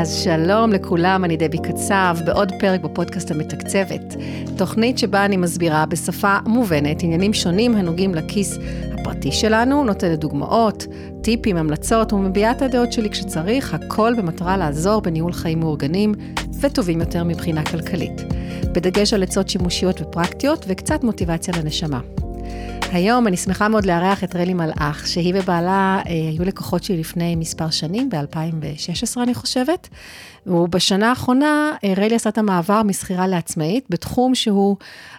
אז שלום לכולם, אני דבי קצב, בעוד פרק בפודקאסט המתקצבת. תוכנית שבה אני מסבירה בשפה מובנת עניינים שונים הנוגעים לכיס הפרטי שלנו, נותנת דוגמאות, טיפים, המלצות ומביעה את הדעות שלי כשצריך, הכל במטרה לעזור בניהול חיים מאורגנים וטובים יותר מבחינה כלכלית. בדגש על עצות שימושיות ופרקטיות וקצת מוטיבציה לנשמה. היום אני שמחה מאוד לארח את רלי מלאך, שהיא ובעלה אה, היו לקוחות שלי לפני מספר שנים, ב-2016 אני חושבת, ובשנה האחרונה אה, רלי עשה את המעבר משכירה לעצמאית, בתחום שהוא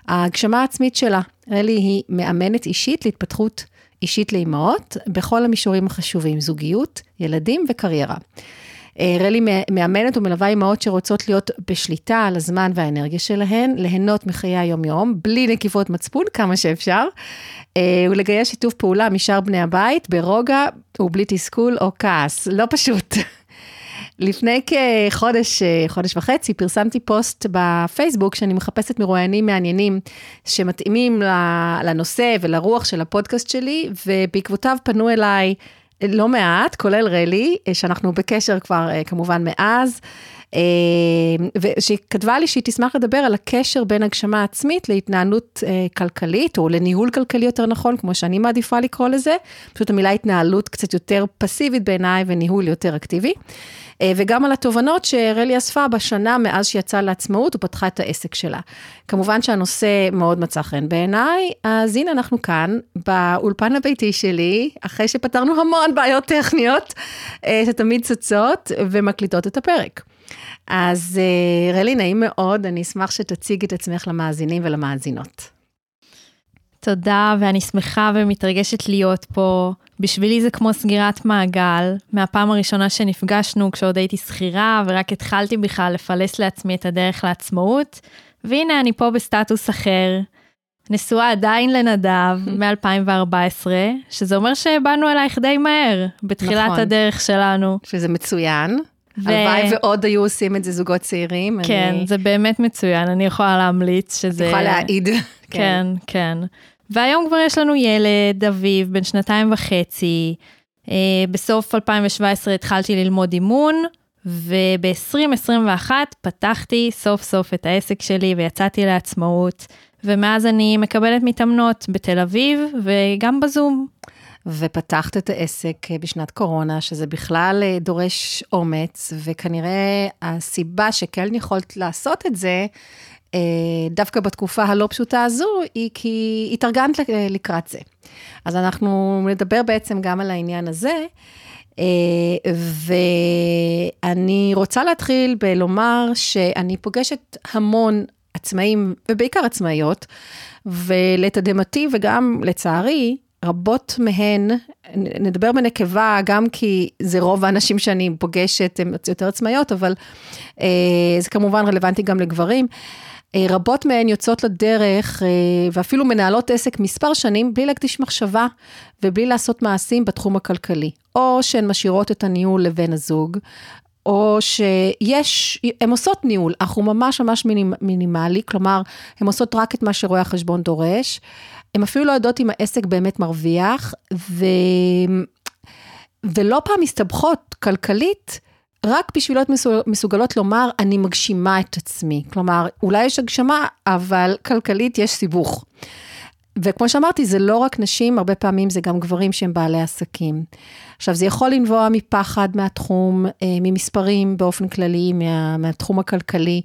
ההגשמה העצמית שלה. רלי היא מאמנת אישית להתפתחות אישית לאימהות, בכל המישורים החשובים, זוגיות, ילדים וקריירה. אה, רלי מאמנת ומלווה אימהות שרוצות להיות בשליטה על הזמן והאנרגיה שלהן, ליהנות מחיי היום-יום, בלי נקיפות מצפון כמה שאפשר, אה, ולגייס שיתוף פעולה משאר בני הבית ברוגע ובלי תסכול או כעס. לא פשוט. לפני כחודש, אה, חודש וחצי, פרסמתי פוסט בפייסבוק שאני מחפשת מרואיינים מעניינים שמתאימים לנושא ולרוח של הפודקאסט שלי, ובעקבותיו פנו אליי לא מעט, כולל רלי, שאנחנו בקשר כבר אה, כמובן מאז, ושהיא כתבה לי שהיא תשמח לדבר על הקשר בין הגשמה עצמית להתנהלות כלכלית, או לניהול כלכלי יותר נכון, כמו שאני מעדיפה לקרוא לזה, פשוט המילה התנהלות קצת יותר פסיבית בעיניי וניהול יותר אקטיבי. אה, וגם על התובנות שרלי אספה בשנה מאז שיצאה לעצמאות ופתחה את העסק שלה. כמובן שהנושא מאוד מצא חן בעיניי, אז הנה אנחנו כאן, באולפן הביתי שלי, אחרי שפתרנו המון בעיות טכניות, אה, שתמיד צצות ומקליטות את הפרק. אז אה, רלי, נעים מאוד, אני אשמח שתציג את עצמך למאזינים ולמאזינות. תודה, ואני שמחה ומתרגשת להיות פה. בשבילי זה כמו סגירת מעגל, מהפעם הראשונה שנפגשנו כשעוד הייתי שכירה ורק התחלתי בכלל לפלס לעצמי את הדרך לעצמאות, והנה אני פה בסטטוס אחר. נשואה עדיין לנדב מ-2014, שזה אומר שבאנו אלייך די מהר, בתחילת נכון, הדרך שלנו. שזה מצוין. ו... הלוואי ועוד היו עושים את זה זוגות צעירים. כן, אני... זה באמת מצוין, אני יכולה להמליץ שזה... את יכולה להעיד. כן, כן. והיום כבר יש לנו ילד, אביב, בן שנתיים וחצי. Uh, בסוף 2017 התחלתי ללמוד אימון, וב-2021 פתחתי סוף סוף את העסק שלי ויצאתי לעצמאות, ומאז אני מקבלת מתאמנות בתל אביב וגם בזום. ופתחת את העסק אה, בשנת קורונה, שזה בכלל אה, דורש אומץ, וכנראה הסיבה שכן יכולת לעשות את זה, אה, דווקא בתקופה הלא פשוטה הזו, היא כי התארגנת לקראת זה. אז אנחנו נדבר בעצם גם על העניין הזה. אה, ואני רוצה להתחיל בלומר שאני פוגשת המון עצמאים, ובעיקר עצמאיות, ולתדהמתי וגם לצערי, רבות מהן, נדבר בנקבה גם כי זה רוב האנשים שאני פוגשת, הן יותר עצמאיות, אבל אה, זה כמובן רלוונטי גם לגברים. אה, רבות מהן יוצאות לדרך אה, ואפילו מנהלות עסק מספר שנים בלי להקדיש מחשבה ובלי לעשות מעשים בתחום הכלכלי. או שהן משאירות את הניהול לבן הזוג, או שיש, הן עושות ניהול, אך הוא ממש ממש מינימלי, כלומר, הן עושות רק את מה שרואה החשבון דורש. הן אפילו לא יודעות אם העסק באמת מרוויח, ו... ולא פעם מסתבכות כלכלית. רק בשביל להיות מסוגלות לומר, אני מגשימה את עצמי. כלומר, אולי יש הגשמה, אבל כלכלית יש סיבוך. וכמו שאמרתי, זה לא רק נשים, הרבה פעמים זה גם גברים שהם בעלי עסקים. עכשיו, זה יכול לנבוע מפחד מהתחום, אה, ממספרים באופן כללי, מה, מהתחום הכלכלי,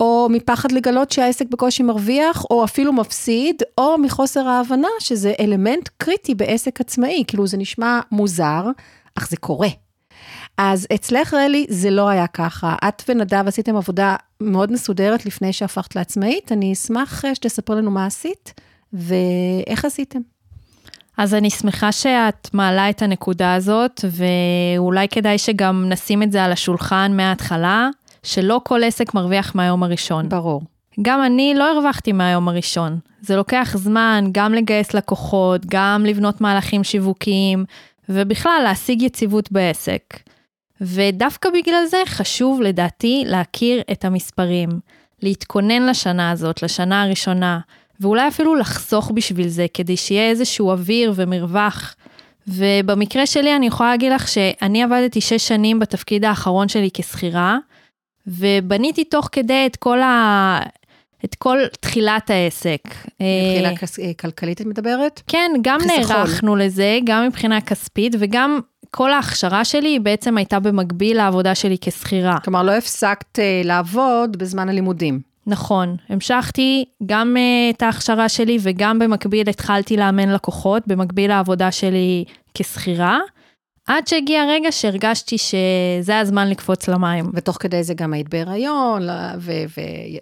או מפחד לגלות שהעסק בקושי מרוויח, או אפילו מפסיד, או מחוסר ההבנה שזה אלמנט קריטי בעסק עצמאי. כאילו, זה נשמע מוזר, אך זה קורה. אז אצלך, רלי, זה לא היה ככה. את ונדב עשיתם עבודה מאוד מסודרת לפני שהפכת לעצמאית. אני אשמח אה, שתספר לנו מה עשית ואיך עשיתם. אז אני שמחה שאת מעלה את הנקודה הזאת, ואולי כדאי שגם נשים את זה על השולחן מההתחלה, שלא כל עסק מרוויח מהיום הראשון. ברור. גם אני לא הרווחתי מהיום הראשון. זה לוקח זמן גם לגייס לקוחות, גם לבנות מהלכים שיווקיים, ובכלל להשיג יציבות בעסק. ודווקא בגלל זה חשוב לדעתי להכיר את המספרים, להתכונן לשנה הזאת, לשנה הראשונה, ואולי אפילו לחסוך בשביל זה, כדי שיהיה איזשהו אוויר ומרווח, ובמקרה שלי אני יכולה להגיד לך שאני עבדתי שש שנים בתפקיד האחרון שלי כשכירה, ובניתי תוך כדי את כל ה... את כל תחילת העסק. מבחינה אה, כס... אה, כלכלית את מדברת? כן, גם חיסכון. נערכנו לזה, גם מבחינה כספית, וגם כל ההכשרה שלי בעצם הייתה במקביל לעבודה שלי כשכירה. כלומר, לא הפסקת אה, לעבוד בזמן הלימודים. נכון, המשכתי גם uh, את ההכשרה שלי וגם במקביל התחלתי לאמן לקוחות, במקביל לעבודה שלי כשכירה, עד שהגיע הרגע שהרגשתי שזה הזמן לקפוץ למים. ותוך כדי זה גם היית בהיריון,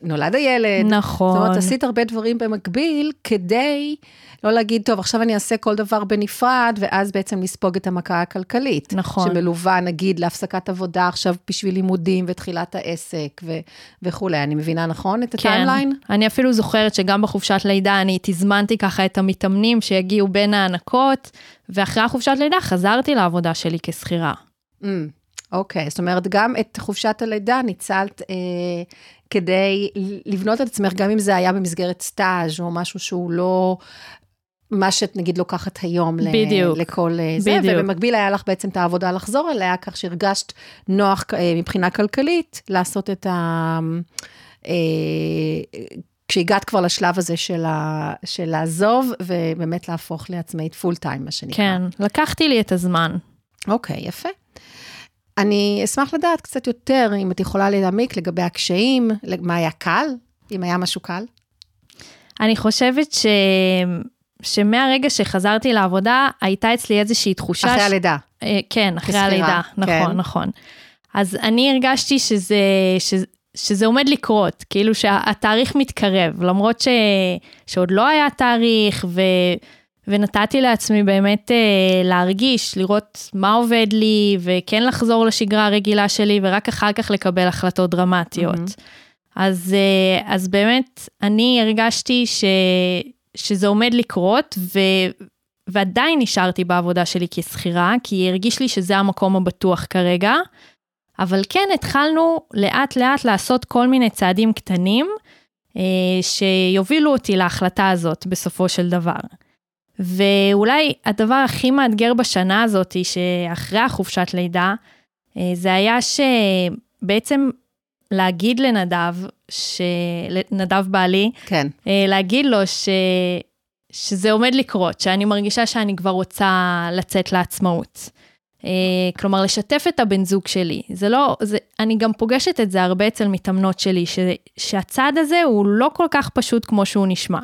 ונולד הילד. נכון. זאת אומרת, עשית הרבה דברים במקביל כדי לא להגיד, טוב, עכשיו אני אעשה כל דבר בנפרד, ואז בעצם לספוג את המכה הכלכלית. נכון. שמלווה, נגיד, להפסקת עבודה עכשיו בשביל לימודים ותחילת העסק ו- וכולי. אני מבינה נכון את הטיימליין? כן. אני אפילו זוכרת שגם בחופשת לידה אני תזמנתי ככה את המתאמנים שיגיעו בין ההנקות, ואחרי החופשת לידה חזרתי לעבודה שלי כשכירה. Mm. אוקיי, okay, זאת אומרת, גם את חופשת הלידה ניצלת אה, כדי לבנות את עצמך, גם אם זה היה במסגרת סטאז' או משהו שהוא לא מה שאת נגיד לוקחת היום בדיוק, לכל אה, זה, בדיוק. ובמקביל היה לך בעצם את העבודה לחזור אליה, כך שהרגשת נוח אה, מבחינה כלכלית לעשות את ה... אה, כשהגעת כבר לשלב הזה של, ה, של לעזוב, ובאמת להפוך לעצמאית פול טיים, מה שנקרא. כן, לקחתי לי את הזמן. אוקיי, יפה. אני אשמח לדעת קצת יותר, אם את יכולה להעמיק לגבי הקשיים, מה היה קל, אם היה משהו קל. אני חושבת ש... שמהרגע שחזרתי לעבודה, הייתה אצלי איזושהי תחושה... אחרי ש... הלידה. אה, כן, אחרי כסחירה, הלידה, נכון, כן. נכון. אז אני הרגשתי שזה, שזה, שזה עומד לקרות, כאילו שהתאריך מתקרב, למרות ש, שעוד לא היה תאריך, ו, ונתתי לעצמי באמת אה, להרגיש, לראות מה עובד לי, וכן לחזור לשגרה הרגילה שלי, ורק אחר כך לקבל החלטות דרמטיות. Mm-hmm. אז, אה, אז באמת, אני הרגשתי ש... שזה עומד לקרות, ו... ועדיין נשארתי בעבודה שלי כשכירה, כי הרגיש לי שזה המקום הבטוח כרגע, אבל כן התחלנו לאט לאט לעשות כל מיני צעדים קטנים, אה, שיובילו אותי להחלטה הזאת בסופו של דבר. ואולי הדבר הכי מאתגר בשנה הזאת, שאחרי החופשת לידה, אה, זה היה שבעצם להגיד לנדב, ש... לנדב בעלי, כן. אה, להגיד לו ש... שזה עומד לקרות, שאני מרגישה שאני כבר רוצה לצאת לעצמאות. אה, כלומר, לשתף את הבן זוג שלי. זה לא, זה, אני גם פוגשת את זה הרבה אצל מתאמנות שלי, ש, שהצעד הזה הוא לא כל כך פשוט כמו שהוא נשמע.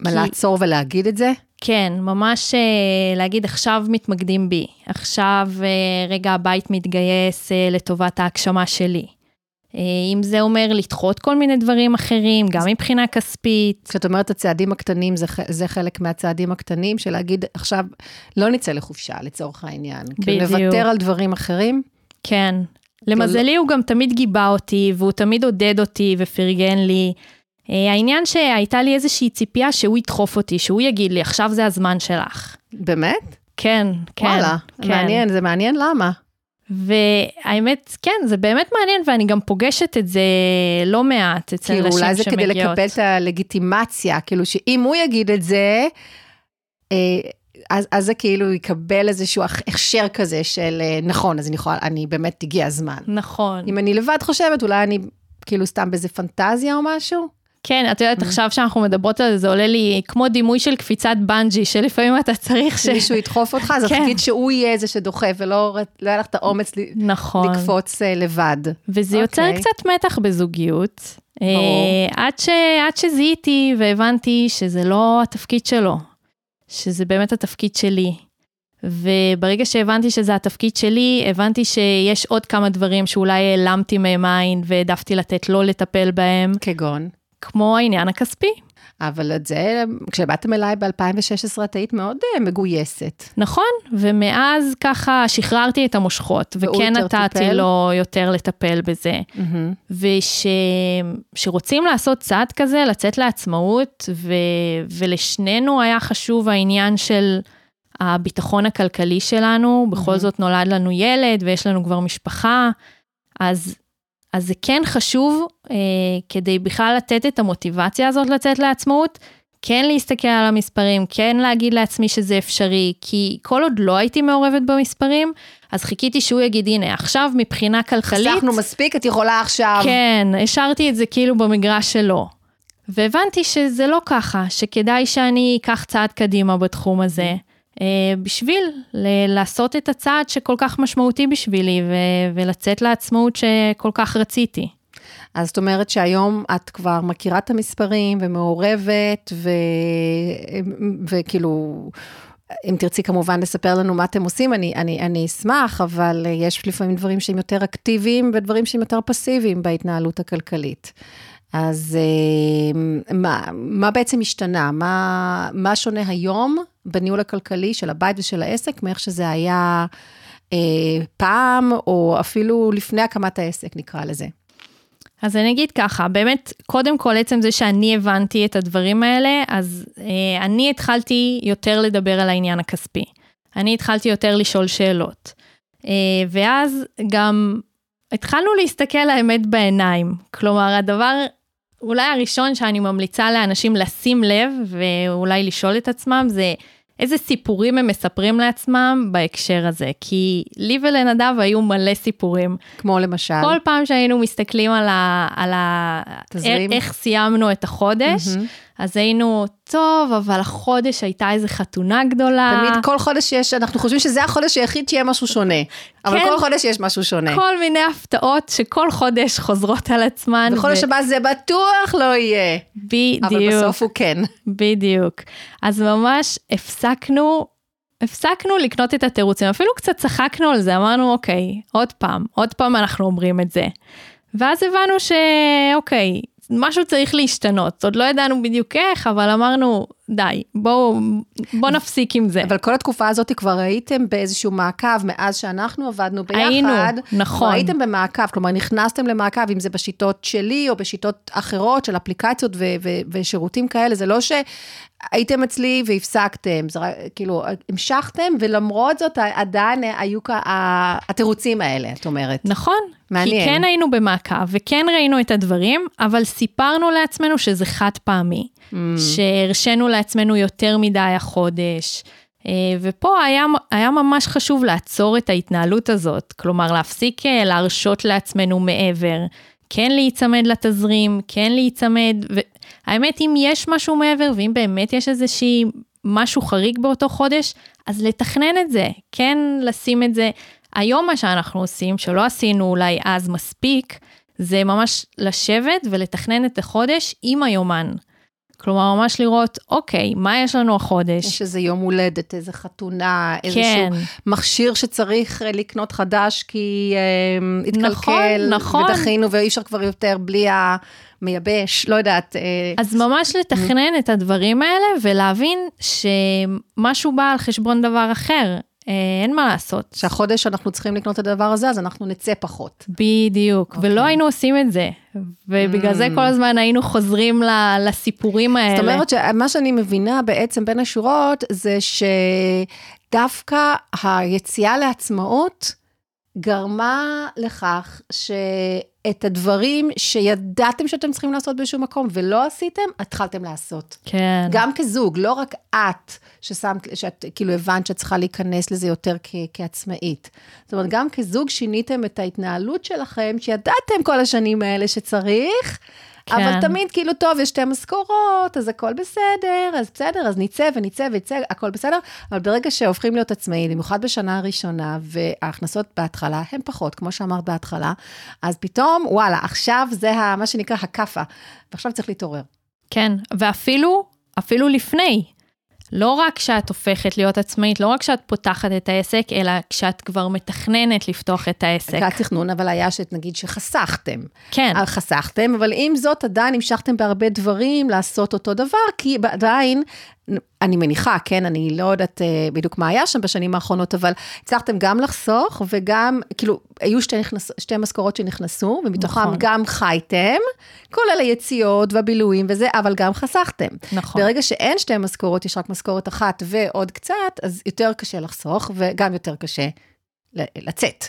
מה, כי... לעצור ולהגיד את זה? כן, ממש אה, להגיד עכשיו מתמקדים בי, עכשיו רגע הבית מתגייס לטובת ההגשמה שלי. אה, אם זה אומר לדחות כל מיני דברים אחרים, גם מבחינה כספית. כשאת אומרת הצעדים הקטנים, זה, זה חלק מהצעדים הקטנים של להגיד, עכשיו לא נצא לחופשה לצורך העניין. בדיוק. כי נוותר על דברים אחרים. כן. למזלי, הוא גם תמיד גיבה אותי, והוא תמיד עודד אותי ופרגן לי. אה, העניין שהייתה לי איזושהי ציפייה שהוא ידחוף אותי, שהוא יגיד לי, עכשיו זה הזמן שלך. באמת? כן, כן. וואלה, כן. מעניין, זה מעניין למה. והאמת, כן, זה באמת מעניין, ואני גם פוגשת את זה לא מעט אצל נשים שמגיעות. כאילו, אולי זה כדי לקבל את הלגיטימציה, כאילו שאם הוא יגיד את זה, אה, אז, אז זה כאילו יקבל איזשהו הכשר כזה של אה, נכון, אז אני יכולה, אני באמת, הגיע הזמן. נכון. אם אני לבד חושבת, אולי אני כאילו סתם באיזה פנטזיה או משהו. כן, את יודעת, mm-hmm. עכשיו שאנחנו מדברות על זה, זה עולה לי כמו דימוי של קפיצת בנג'י, שלפעמים אתה צריך ש... מישהו ידחוף אותך, אז כן. תגיד שהוא יהיה זה שדוחף, ולא לא היה לך את האומץ נכון. לקפוץ uh, לבד. וזה. יוצר אוקיי. קצת מתח בזוגיות. Uh, עד, שזיהיתי והבנתי שזה לא התפקיד שלו, שזה באמת התפקיד שלי. וברגע שהבנתי שזה התפקיד שלי, הבנתי שיש עוד כמה דברים שאולי העלמתי מהם עין והעדפתי לתת לו לטפל בהם. כגון? כמו העניין הכספי. אבל את זה, כשבאתם אליי ב-2016, את היית מאוד uh, מגויסת. נכון, ומאז ככה שחררתי את המושכות, וכן נתתי טיפל. לו יותר לטפל בזה. Mm-hmm. ושרוצים לעשות צעד כזה, לצאת לעצמאות, ו, ולשנינו היה חשוב העניין של הביטחון הכלכלי שלנו, בכל mm-hmm. זאת נולד לנו ילד ויש לנו כבר משפחה, אז אז זה כן חשוב אה, כדי בכלל לתת את המוטיבציה הזאת לצאת לעצמאות, כן להסתכל על המספרים, כן להגיד לעצמי שזה אפשרי, כי כל עוד לא הייתי מעורבת במספרים, אז חיכיתי שהוא יגיד, הנה, עכשיו מבחינה כלכלית... חסכנו מספיק, את יכולה עכשיו... כן, השארתי את זה כאילו במגרש שלו. והבנתי שזה לא ככה, שכדאי שאני אקח צעד קדימה בתחום הזה, בשביל ל- לעשות את הצעד שכל כך משמעותי בשבילי, ו- ולצאת לעצמאות שכל כך רציתי. אז זאת אומרת שהיום את כבר מכירה את המספרים ומעורבת, ו... וכאילו, אם תרצי כמובן לספר לנו מה אתם עושים, אני, אני, אני אשמח, אבל יש לפעמים דברים שהם יותר אקטיביים ודברים שהם יותר פסיביים בהתנהלות הכלכלית. אז אה, מה, מה בעצם השתנה? מה, מה שונה היום בניהול הכלכלי של הבית ושל העסק מאיך שזה היה אה, פעם, או אפילו לפני הקמת העסק, נקרא לזה? אז אני אגיד ככה, באמת, קודם כל, עצם זה שאני הבנתי את הדברים האלה, אז אה, אני התחלתי יותר לדבר על העניין הכספי. אני התחלתי יותר לשאול שאלות. אה, ואז גם התחלנו להסתכל האמת בעיניים. כלומר, הדבר אולי הראשון שאני ממליצה לאנשים לשים לב, ואולי לשאול את עצמם, זה איזה סיפורים הם מספרים לעצמם בהקשר הזה. כי לי ולנדב היו מלא סיפורים. כמו למשל? כל פעם שהיינו מסתכלים על ה... על ה... תזרים. איך סיימנו את החודש, mm-hmm. אז היינו, טוב, אבל החודש הייתה איזו חתונה גדולה. תמיד כל חודש יש, אנחנו חושבים שזה החודש היחיד שיהיה משהו שונה. אבל כן, כל חודש יש משהו שונה. כל מיני הפתעות שכל חודש חוזרות על עצמן. בחודש ו... הבא זה בטוח לא יהיה. בדיוק. אבל בסוף הוא כן. בדיוק. אז ממש הפסקנו הפסקנו לקנות את התירוצים, אפילו קצת צחקנו על זה, אמרנו, אוקיי, עוד פעם, עוד פעם אנחנו אומרים את זה. ואז הבנו שאוקיי, משהו צריך להשתנות, עוד לא ידענו בדיוק איך, אבל אמרנו, די, בואו בוא נפסיק עם זה. אבל כל התקופה הזאת כבר הייתם באיזשהו מעקב מאז שאנחנו עבדנו ביחד. היינו, נכון. הייתם במעקב, כלומר נכנסתם למעקב, אם זה בשיטות שלי או בשיטות אחרות של אפליקציות ו- ו- ושירותים כאלה, זה לא שהייתם אצלי והפסקתם, זה כאילו, המשכתם, ולמרות זאת עדיין היו התירוצים האלה, את אומרת. נכון. מעניין. כי כן היינו במעקב וכן ראינו את הדברים, אבל סיפרנו לעצמנו שזה חד פעמי. Mm. שהרשינו לעצמנו יותר מדי החודש. אה, ופה היה, היה ממש חשוב לעצור את ההתנהלות הזאת, כלומר להפסיק אה, להרשות לעצמנו מעבר, כן להיצמד לתזרים, כן להיצמד, והאמת אם יש משהו מעבר ואם באמת יש איזושהי משהו חריג באותו חודש, אז לתכנן את זה, כן לשים את זה. היום מה שאנחנו עושים, שלא עשינו אולי אז מספיק, זה ממש לשבת ולתכנן את החודש עם היומן. כלומר, ממש לראות, אוקיי, מה יש לנו החודש? יש איזה יום הולדת, איזה חתונה, כן. איזשהו מכשיר שצריך אה, לקנות חדש כי אה, התקלקל, נכון, נכון. ודחינו ואי אפשר כבר יותר בלי המייבש, לא יודעת. אה... אז ממש לתכנן את הדברים האלה ולהבין שמשהו בא על חשבון דבר אחר. אה, אין מה לעשות. שהחודש אנחנו צריכים לקנות את הדבר הזה, אז אנחנו נצא פחות. בדיוק, okay. ולא אוקיי. היינו עושים את זה. ובגלל mm. זה כל הזמן היינו חוזרים לסיפורים האלה. זאת אומרת שמה שאני מבינה בעצם בין השורות, זה שדווקא היציאה לעצמאות גרמה לכך ש... את הדברים שידעתם שאתם צריכים לעשות באיזשהו מקום ולא עשיתם, התחלתם לעשות. כן. גם כזוג, לא רק את, ששמת, שאת כאילו הבנת שאת צריכה להיכנס לזה יותר כ, כעצמאית. זאת אומרת, גם כזוג שיניתם את ההתנהלות שלכם, שידעתם כל השנים האלה שצריך, כן. אבל תמיד כאילו, טוב, יש שתי משכורות, אז הכל בסדר, אז בסדר, אז נצא ונצא ונצא, הכל בסדר, אבל ברגע שהופכים להיות עצמאיים, במיוחד בשנה הראשונה, וההכנסות בהתחלה הן פחות, כמו שאמרת בהתחלה, אז פתאום, וואלה, עכשיו זה ה, מה שנקרא הכאפה, ועכשיו צריך להתעורר. כן, ואפילו, אפילו לפני, לא רק כשאת הופכת להיות עצמאית, לא רק כשאת פותחת את העסק, אלא כשאת כבר מתכננת לפתוח את העסק. היה תכנון, אבל היה שנגיד שחסכתם. כן. אה, חסכתם, אבל עם זאת עדיין המשכתם בהרבה דברים לעשות אותו דבר, כי עדיין אני מניחה, כן, אני לא יודעת uh, בדיוק מה היה שם בשנים האחרונות, אבל הצלחתם גם לחסוך וגם, כאילו, היו שתי, נכנס, שתי משכורות שנכנסו, ומתוכם נכון. גם חייתם, כולל היציאות והבילויים וזה, אבל גם חסכתם. נכון. ברגע שאין שתי משכורות, יש רק משכורת אחת ועוד קצת, אז יותר קשה לחסוך, וגם יותר קשה לצאת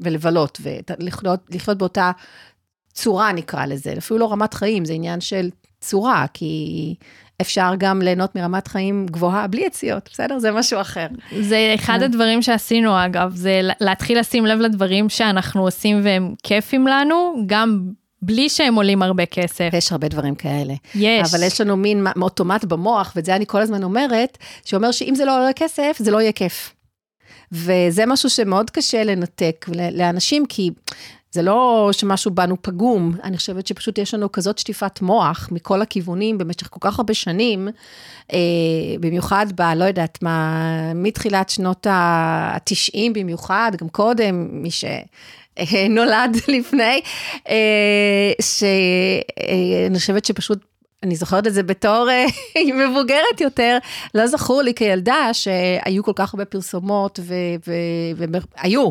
ולבלות ולחיות באותה צורה, נקרא לזה. אפילו לא רמת חיים, זה עניין של צורה, כי אפשר גם ליהנות מרמת חיים גבוהה בלי יציאות, בסדר? זה משהו אחר. זה אחד כן. הדברים שעשינו אגב, זה להתחיל לשים לב לדברים שאנחנו עושים והם כיפים לנו, גם בלי שהם עולים הרבה כסף. יש הרבה דברים כאלה. יש. אבל יש לנו מין אוטומט במוח, ואת זה אני כל הזמן אומרת, שאומר שאם זה לא עולה כסף, זה לא יהיה כיף. וזה משהו שמאוד קשה לנתק לאנשים, כי זה לא שמשהו בנו פגום, אני חושבת שפשוט יש לנו כזאת שטיפת מוח מכל הכיוונים במשך כל כך הרבה שנים, אה, במיוחד ב... לא יודעת מה, מתחילת שנות ה-90 במיוחד, גם קודם, מי ש... נולד לפני, אה, שאני חושבת שפשט אני זוכרת את זה בתור אה, מבוגרת יותר, לא זכור לי כילדה שהיו כל כך הרבה פרסומות, והיו,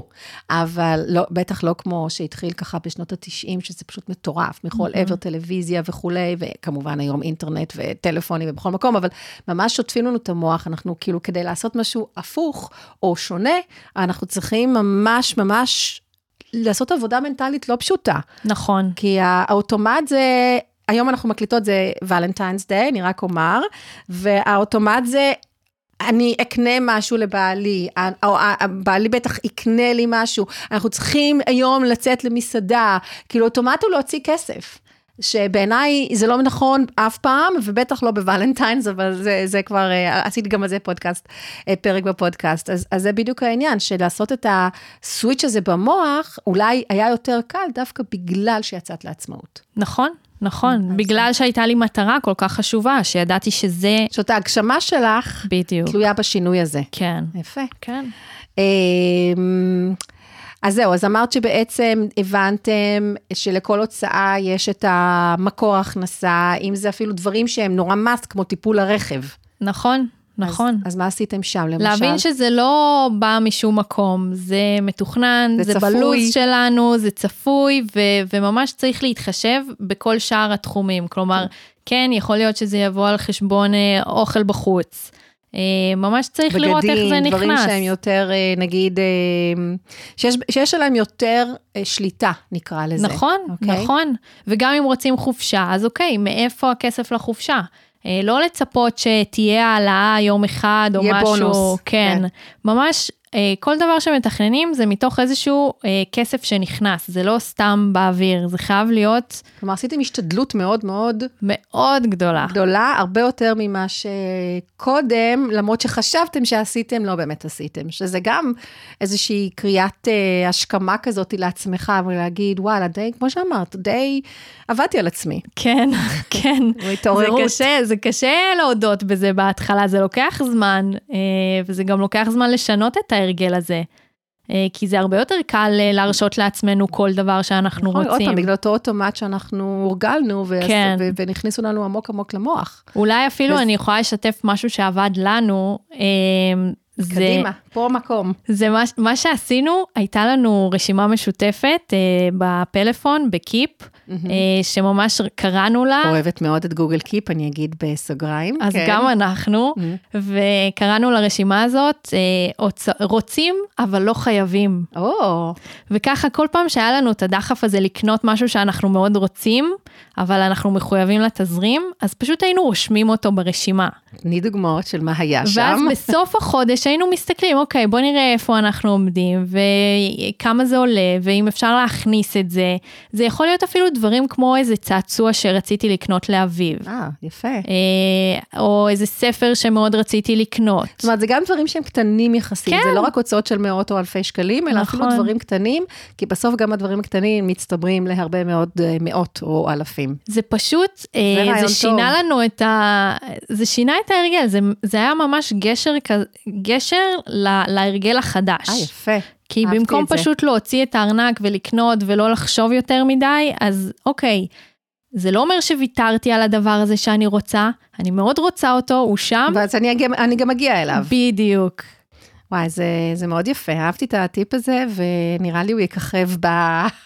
אבל לא, בטח לא כמו שהתחיל ככה בשנות ה-90, שזה פשוט מטורף, מכל עבר טלוויזיה וכולי, וכמובן היום אינטרנט וטלפונים ובכל מקום, אבל ממש שוטפים לנו את המוח, אנחנו כאילו, כדי לעשות משהו הפוך או שונה, אנחנו צריכים ממש ממש... לעשות עבודה מנטלית לא פשוטה. נכון. כי האוטומט זה היום אנחנו מקליטות זה ולנטיינס דיי, אני רק אומר, והאוטומט זה, אני אקנה משהו לבעלי, או בעלי בטח יקנה לי משהו, אנחנו צריכים היום לצאת למסעדה, כאילו אוטומט הוא להוציא כסף. שבעיניי זה לא נכון אף פעם, ובטח לא בוולנטיינס, אבל זה, זה כבר, אה, עשיתי גם על זה פודקאסט, אה, פרק בפודקאסט. אז, אז זה בדיוק העניין, של לעשות את הסוויץ' הזה במוח, אולי היה יותר קל דווקא בגלל שיצאת לעצמאות. נכון, נכון, בגלל שהייתה לי מטרה כל כך חשובה, שידעתי שזה... זאת ההגשמה שלך, בדיוק. תלויה בשינוי הזה. כן. יפה. כן. אמ, אז זהו, אז אמרת שבעצם הבנתם שלכל הוצאה יש את המקור הכנסה, אם זה אפילו דברים שהם נורא מס, כמו טיפול הרכב. נכון, נכון. אז, אז מה עשיתם שם, למשל? להבין שזה לא בא משום מקום, זה מתוכנן, זה, זה צפוי. בלו"ז שלנו, זה צפוי, ו- וממש צריך להתחשב בכל שאר התחומים. כלומר, כן, יכול להיות שזה יבוא על חשבון אה, אוכל בחוץ. אה, ממש צריך בגדים, לראות איך זה נכנס. דברים שהם יותר, אה, נגיד, שיש, שיש עליהם יותר שליטה, נקרא לזה. נכון, אוקיי? נכון. וגם אם רוצים חופשה, אז אוקיי, מאיפה הכסף לחופשה? אה, לא לצפות שתהיה העלאה יום אחד או משהו, בונוס, כן, כן. ממש כל דבר שמתכננים זה מתוך איזשהו אה, כסף שנכנס, זה לא סתם באוויר, זה חייב להיות כלומר, עשיתם השתדלות מאוד מאוד מאוד גדולה. גדולה, הרבה יותר ממה שקודם, למרות שחשבתם שעשיתם, לא באמת עשיתם. שזה גם איזושהי קריאת אה, השכמה כזאת לעצמך, ולהגיד, וואלה, די, כמו שאמרת, די עבדתי על עצמי. כן, כן. זה התעוררות. קשה, זה קשה להודות בזה בהתחלה, זה לוקח זמן, אה, וזה גם לוקח זמן לשנות את ההרגל הזה. אה, כי זה הרבה יותר קל אה, להרשות לעצמנו כל דבר שאנחנו נכון, עוד רוצים. פעם, בגלל אותו אוטומט שאנחנו הורגלנו, ועש- כן. ו- ונכניסו לנו עמוק עמוק למוח. אולי אפילו וזה- אני יכולה לשתף משהו שעבד לנו. זה, קדימה, פה מקום. זה מה, מה שעשינו, הייתה לנו רשימה משותפת אה, בפלאפון, בקיפ, אה, שממש קראנו לה. אוהבת מאוד את גוגל קיפ, אני אגיד בסוגריים. אז כן. גם אנחנו, וקראנו לרשימה הזאת, אה, רוצים אבל לא חייבים. או, וככה כל פעם שהיה לנו את הדחף הזה לקנות משהו שאנחנו מאוד רוצים, אבל אנחנו מחויבים לתזרים, אז פשוט היינו רושמים אותו ברשימה. תני דוגמאות של מה היה שם. ואז בסוף החודש היינו מסתכלים, אוקיי, בוא נראה איפה אנחנו עומדים, וכמה זה עולה, ואם אפשר להכניס את זה. זה יכול להיות אפילו דברים כמו איזה צעצוע שרציתי לקנות לאביב, אה, יפה. אה, או איזה ספר שמאוד רציתי לקנות. זאת אומרת, זה גם דברים שהם קטנים יחסית, כן. זה לא רק הוצאות של מאות או אלפי שקלים, אלא אפילו נכון. דברים קטנים, כי בסוף גם הדברים הקטנים מצטברים להרבה מאוד אה, מאות או אלפים. זה פשוט, אה, רעיון זה שינה טוב. לנו את ה... זה שינה את ההרגל, זה, זה היה ממש גשר, גשר לה, להרגל החדש. אה, יפה. כי במקום זה. פשוט להוציא את הארנק ולקנות ולא לחשוב יותר מדי, אז אוקיי, זה לא אומר שוויתרתי על הדבר הזה שאני רוצה, אני מאוד רוצה אותו, הוא שם, ואז אני, אני גם אגיע אליו. בדיוק. וואי, זה, זה מאוד יפה, אהבתי את הטיפ הזה, ונראה לי הוא יככב ב...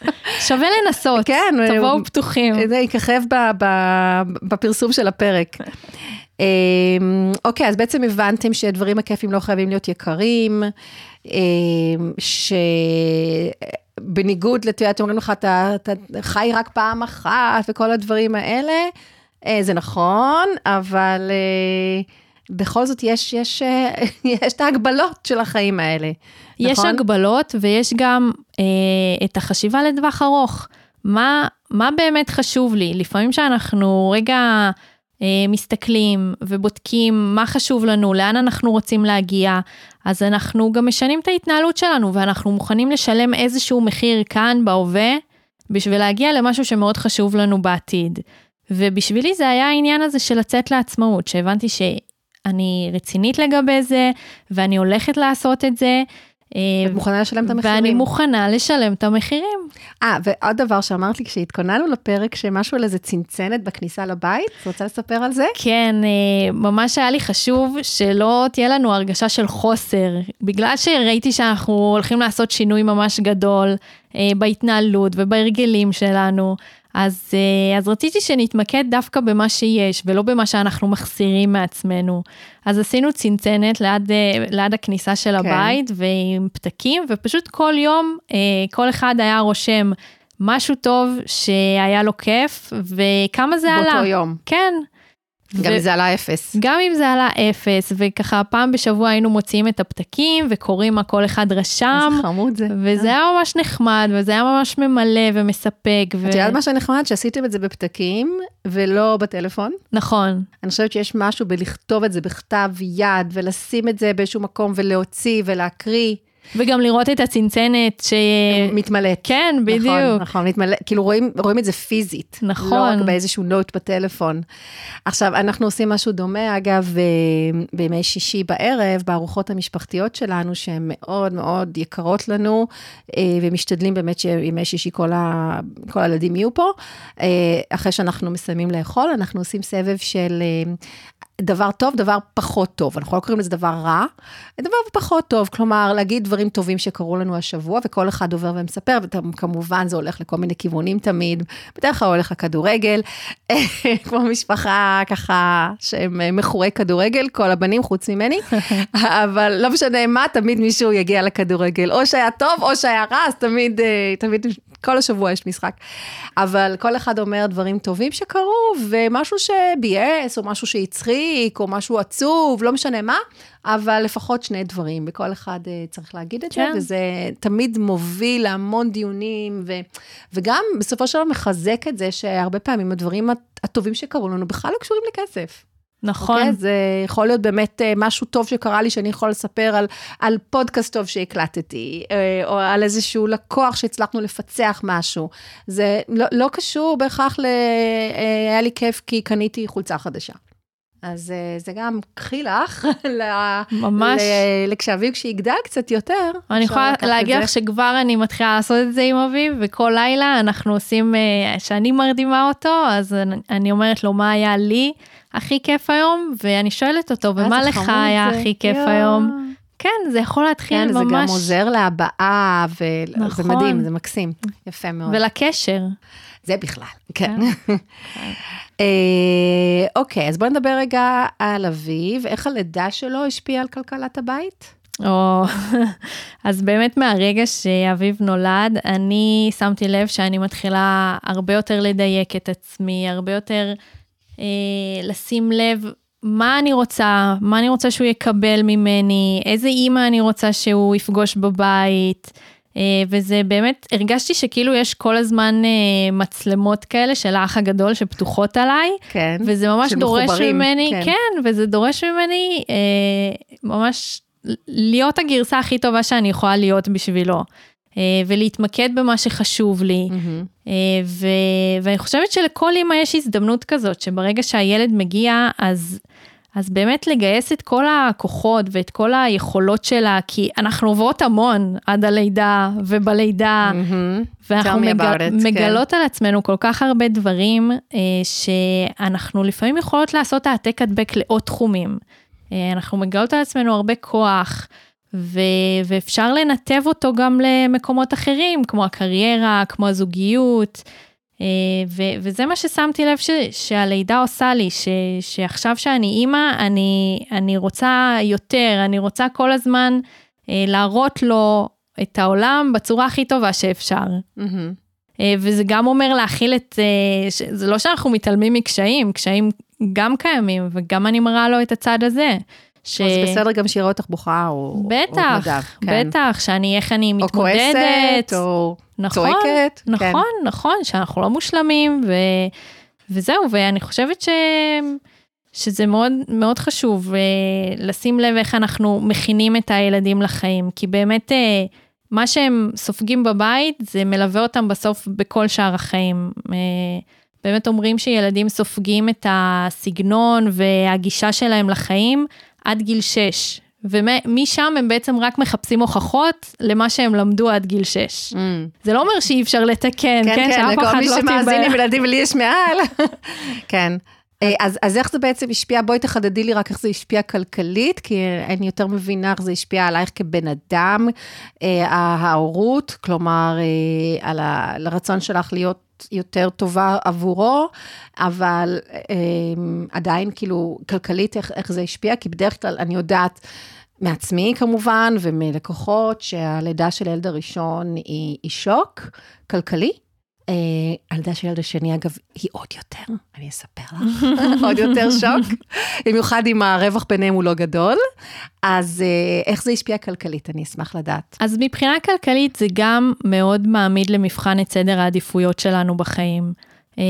שווה לנסות, כן, תבואו הוא- פתוחים. זה יככב ב, ב, בפרסום של הפרק. אמ, אוקיי, אז בעצם הבנתם שדברים הכיפים לא חייבים להיות יקרים, אמ, שבניגוד, את יודעת, אומרים לך, אתה, אתה חי רק פעם אחת וכל הדברים האלה, אה, זה נכון, אבל אה, בכל זאת יש, יש, אה, יש את ההגבלות של החיים האלה. יש נכון? הגבלות ויש גם אה, את החשיבה לטווח ארוך. מה, מה באמת חשוב לי? לפעמים שאנחנו רגע אה, מסתכלים ובודקים מה חשוב לנו, לאן אנחנו רוצים להגיע, אז אנחנו גם משנים את ההתנהלות שלנו ואנחנו מוכנים לשלם איזשהו מחיר כאן בהווה, בשביל להגיע למשהו שמאוד חשוב לנו בעתיד. ובשבילי זה היה העניין הזה של לצאת לעצמאות, שהבנתי שאני רצינית לגבי זה, ואני הולכת לעשות את זה. אה, את מוכנה לשלם את המחירים. ואני מוכנה לשלם את המחירים. אה, ועוד דבר שאמרת לי כשהתכוננו לפרק, שמשהו על איזה צנצנת בכניסה לבית, את רוצה לספר על זה? כן, אה, ממש היה לי חשוב שלא תהיה לנו הרגשה של חוסר. בגלל שראיתי שאנחנו הולכים לעשות שינוי ממש גדול אה, בהתנהלות ובהרגלים שלנו, אז, אה, אז רציתי שנתמקד דווקא במה שיש, ולא במה שאנחנו מחסירים מעצמנו. אז עשינו צנצנת ליד, אה, ליד הכניסה של כן. הבית, ועם פתקים, ופשוט כל יום אה, כל אחד היה רושם משהו טוב שהיה לו כיף, וכמה זה עלה. באותו יום. כן. גם אם זה עלה אפס. גם אם זה עלה אפס, וככה פעם בשבוע היינו מוציאים את הפתקים וקוראים מה כל אחד רשם, איזה חמוד זה. וזה היה ממש נחמד, וזה היה ממש ממלא ומספק. ו... את יודעת מה שנחמד? שעשיתם את זה בפתקים ולא בטלפון. נכון, אני חושבת שיש משהו בלכתוב את זה בכתב יד ולשים את זה באיזשהו מקום ולהוציא ולהקריא. וגם לראות את הצנצנת ש... מתמלאת. כן, נכון, בדיוק. נכון, מתמלא, כאילו רואים, רואים את זה פיזית. נכון. לא רק באיזשהו נוט בטלפון. עכשיו, אנחנו עושים משהו דומה, אגב, אה, בימי שישי בערב, בארוחות המשפחתיות שלנו, שהן מאוד מאוד יקרות לנו, אה, ומשתדלים באמת שימי שישי כל, ה, כל הילדים יהיו פה. אה, אחרי שאנחנו מסיימים לאכול, אנחנו עושים סבב של דבר טוב, דבר פחות טוב. אנחנו לא קוראים לזה דבר רע, דבר פחות טוב, כלומר, להגיד דברים טובים שקרו לנו השבוע, וכל אחד עובר ומספר, וכמובן זה הולך לכל מיני כיוונים תמיד, בדרך כלל הולך לכדורגל, כמו משפחה ככה שהם מכורי כדורגל, כל הבנים חוץ ממני, אבל לא משנה מה, תמיד מישהו יגיע לכדורגל, או שהיה טוב או שהיה רע, אז תמיד, אה, תמיד, כל השבוע יש משחק. אבל כל אחד אומר דברים טובים שקרו, ומשהו שביאס, או משהו שהצחיק, או משהו עצוב, לא משנה מה, אבל לפחות שני דברים, וכל אחד uh, צריך להגיד את כן. זה, וזה תמיד מוביל להמון דיונים, ו, וגם בסופו של דבר מחזק את זה שהרבה פעמים הדברים הטובים שקרו לנו בכלל לא קשורים לכסף. נכון. אוקיי? זה יכול להיות באמת אה, משהו טוב שקרה לי, שאני יכול לספר על, על פודקאסט טוב שהקלטתי, אה, או על איזשהו לקוח שהצלחנו לפצח משהו. זה לא, לא קשור בהכרח ל... אה, היה לי כיף כי קניתי חולצה חדשה. אז אה, זה גם, קחי לך, ממש. לכשאביב כשיגדל קצת יותר. אני יכולה להגיד. לך שכבר אני מתחילה לעשות את זה עם אביב, וכל לילה אנחנו עושים, אה, שאני מרדימה אותו, אז אני- אומרת לו מה היה לי הכי כיף היום, ואני שואלת אותו, אה, ומה לך היה. הכי כיף. היום? כן, זה יכול להתחיל כן, זה ממש, גם עוזר להבעה, וזה נכון. מדהים, זה מקסים, יפה מאוד. ולקשר. זה בכלל, כן. אה, אוקיי, אז בואי נדבר רגע על אביב, איך הלידה שלו השפיעה על כלכלת הבית? או, אז באמת מהרגע שאביב נולד, אני שמתי לב שאני מתחילה הרבה יותר לדייק את עצמי, הרבה יותר אה, לשים לב מה אני רוצה, מה אני רוצה שהוא יקבל ממני, איזה אימא אני רוצה שהוא יפגוש בבית. אה, וזה באמת, הרגשתי שכאילו יש כל הזמן אה, מצלמות כאלה של האח הגדול שפתוחות עליי, כן. וזה ממש דורש ממני, כן. כן. וזה דורש ממני אה, ממש להיות הגרסה הכי טובה שאני יכולה להיות בשבילו, ולהתמקד במה שחשוב לי. מהמם. אה, ו, ואני חושבת שלכל אימא יש הזדמנות כזאת, שברגע שהילד מגיע, אז, אז באמת לגייס את כל הכוחות ואת כל היכולות שלה, כי אנחנו עוברות המון עד הלידה ובלידה. מהמם. ואנחנו מגל, about it, כן. מגלות על עצמנו כל כך הרבה דברים, אה, שאנחנו לפעמים יכולות לעשות העתק הדבק לעוד תחומים. אה, אנחנו מגלות על עצמנו הרבה כוח, ו, ואפשר לנתב אותו גם למקומות אחרים, כמו הקריירה, כמו הזוגיות. אה, ו, וזה מה ששמתי לב ש, שהלידה עושה לי, ש, שעכשיו שאני אימא, אני, אני רוצה יותר, אני רוצה כל הזמן אה, להראות לו את העולם בצורה הכי טובה שאפשר. מהמם. אה, וזה גם אומר להכיל את, אה, ש- זה לא שאנחנו מתעלמים מקשיים, קשיים גם קיימים, וגם אני מראה לו את הצד הזה. ש... אז בסדר גם שיראה אותך בוכה או... או בטח, נדב, כן. בטח, שאני, איך אני או מתמודדת. כועסת, או נכון, צועקת. כן. נכון, נכון, שאנחנו לא מושלמים, ו... וזהו, ואני חושבת ש... שזה מאוד, מאוד חשוב אה, לשים לב איך אנחנו מכינים את הילדים לחיים, כי באמת אה, מה שהם סופגים בבית, זה מלווה אותם בסוף בכל שאר החיים. אה, באמת אומרים שילדים סופגים את הסגנון והגישה שלהם לחיים עד גיל 6. ומשם הם בעצם רק מחפשים הוכחות למה שהם למדו עד גיל 6. Mm. זה לא אומר שאי אפשר לתקן, כן, כן, כן, לכל מי לא שמאזין עם. ילדים ולי יש מעל. כן. אה, אז, אז איך זה בעצם השפיע? בואי תחדדי לי רק איך זה השפיע כלכלית, כי אני יותר מבינה איך זה השפיע עלייך כבן אדם, אה, ההורות, כלומר, אה, על הרצון שלך להיות יותר טובה עבורו, אבל אה, עדיין כאילו כלכלית איך, איך זה השפיע, כי בדרך כלל אני יודעת מעצמי כמובן, ומלקוחות, שהלידה של הילד הראשון היא, היא שוק כלכלי. אה, הלידה של הילד השני, אגב, היא עוד יותר, אני אספר לך, עוד יותר שוק, במיוחד אם הרווח ביניהם הוא לא גדול. אז אה, איך זה השפיע כלכלית, אני אשמח לדעת. אז מבחינה כלכלית זה גם מאוד מעמיד למבחן את סדר העדיפויות שלנו בחיים. אה,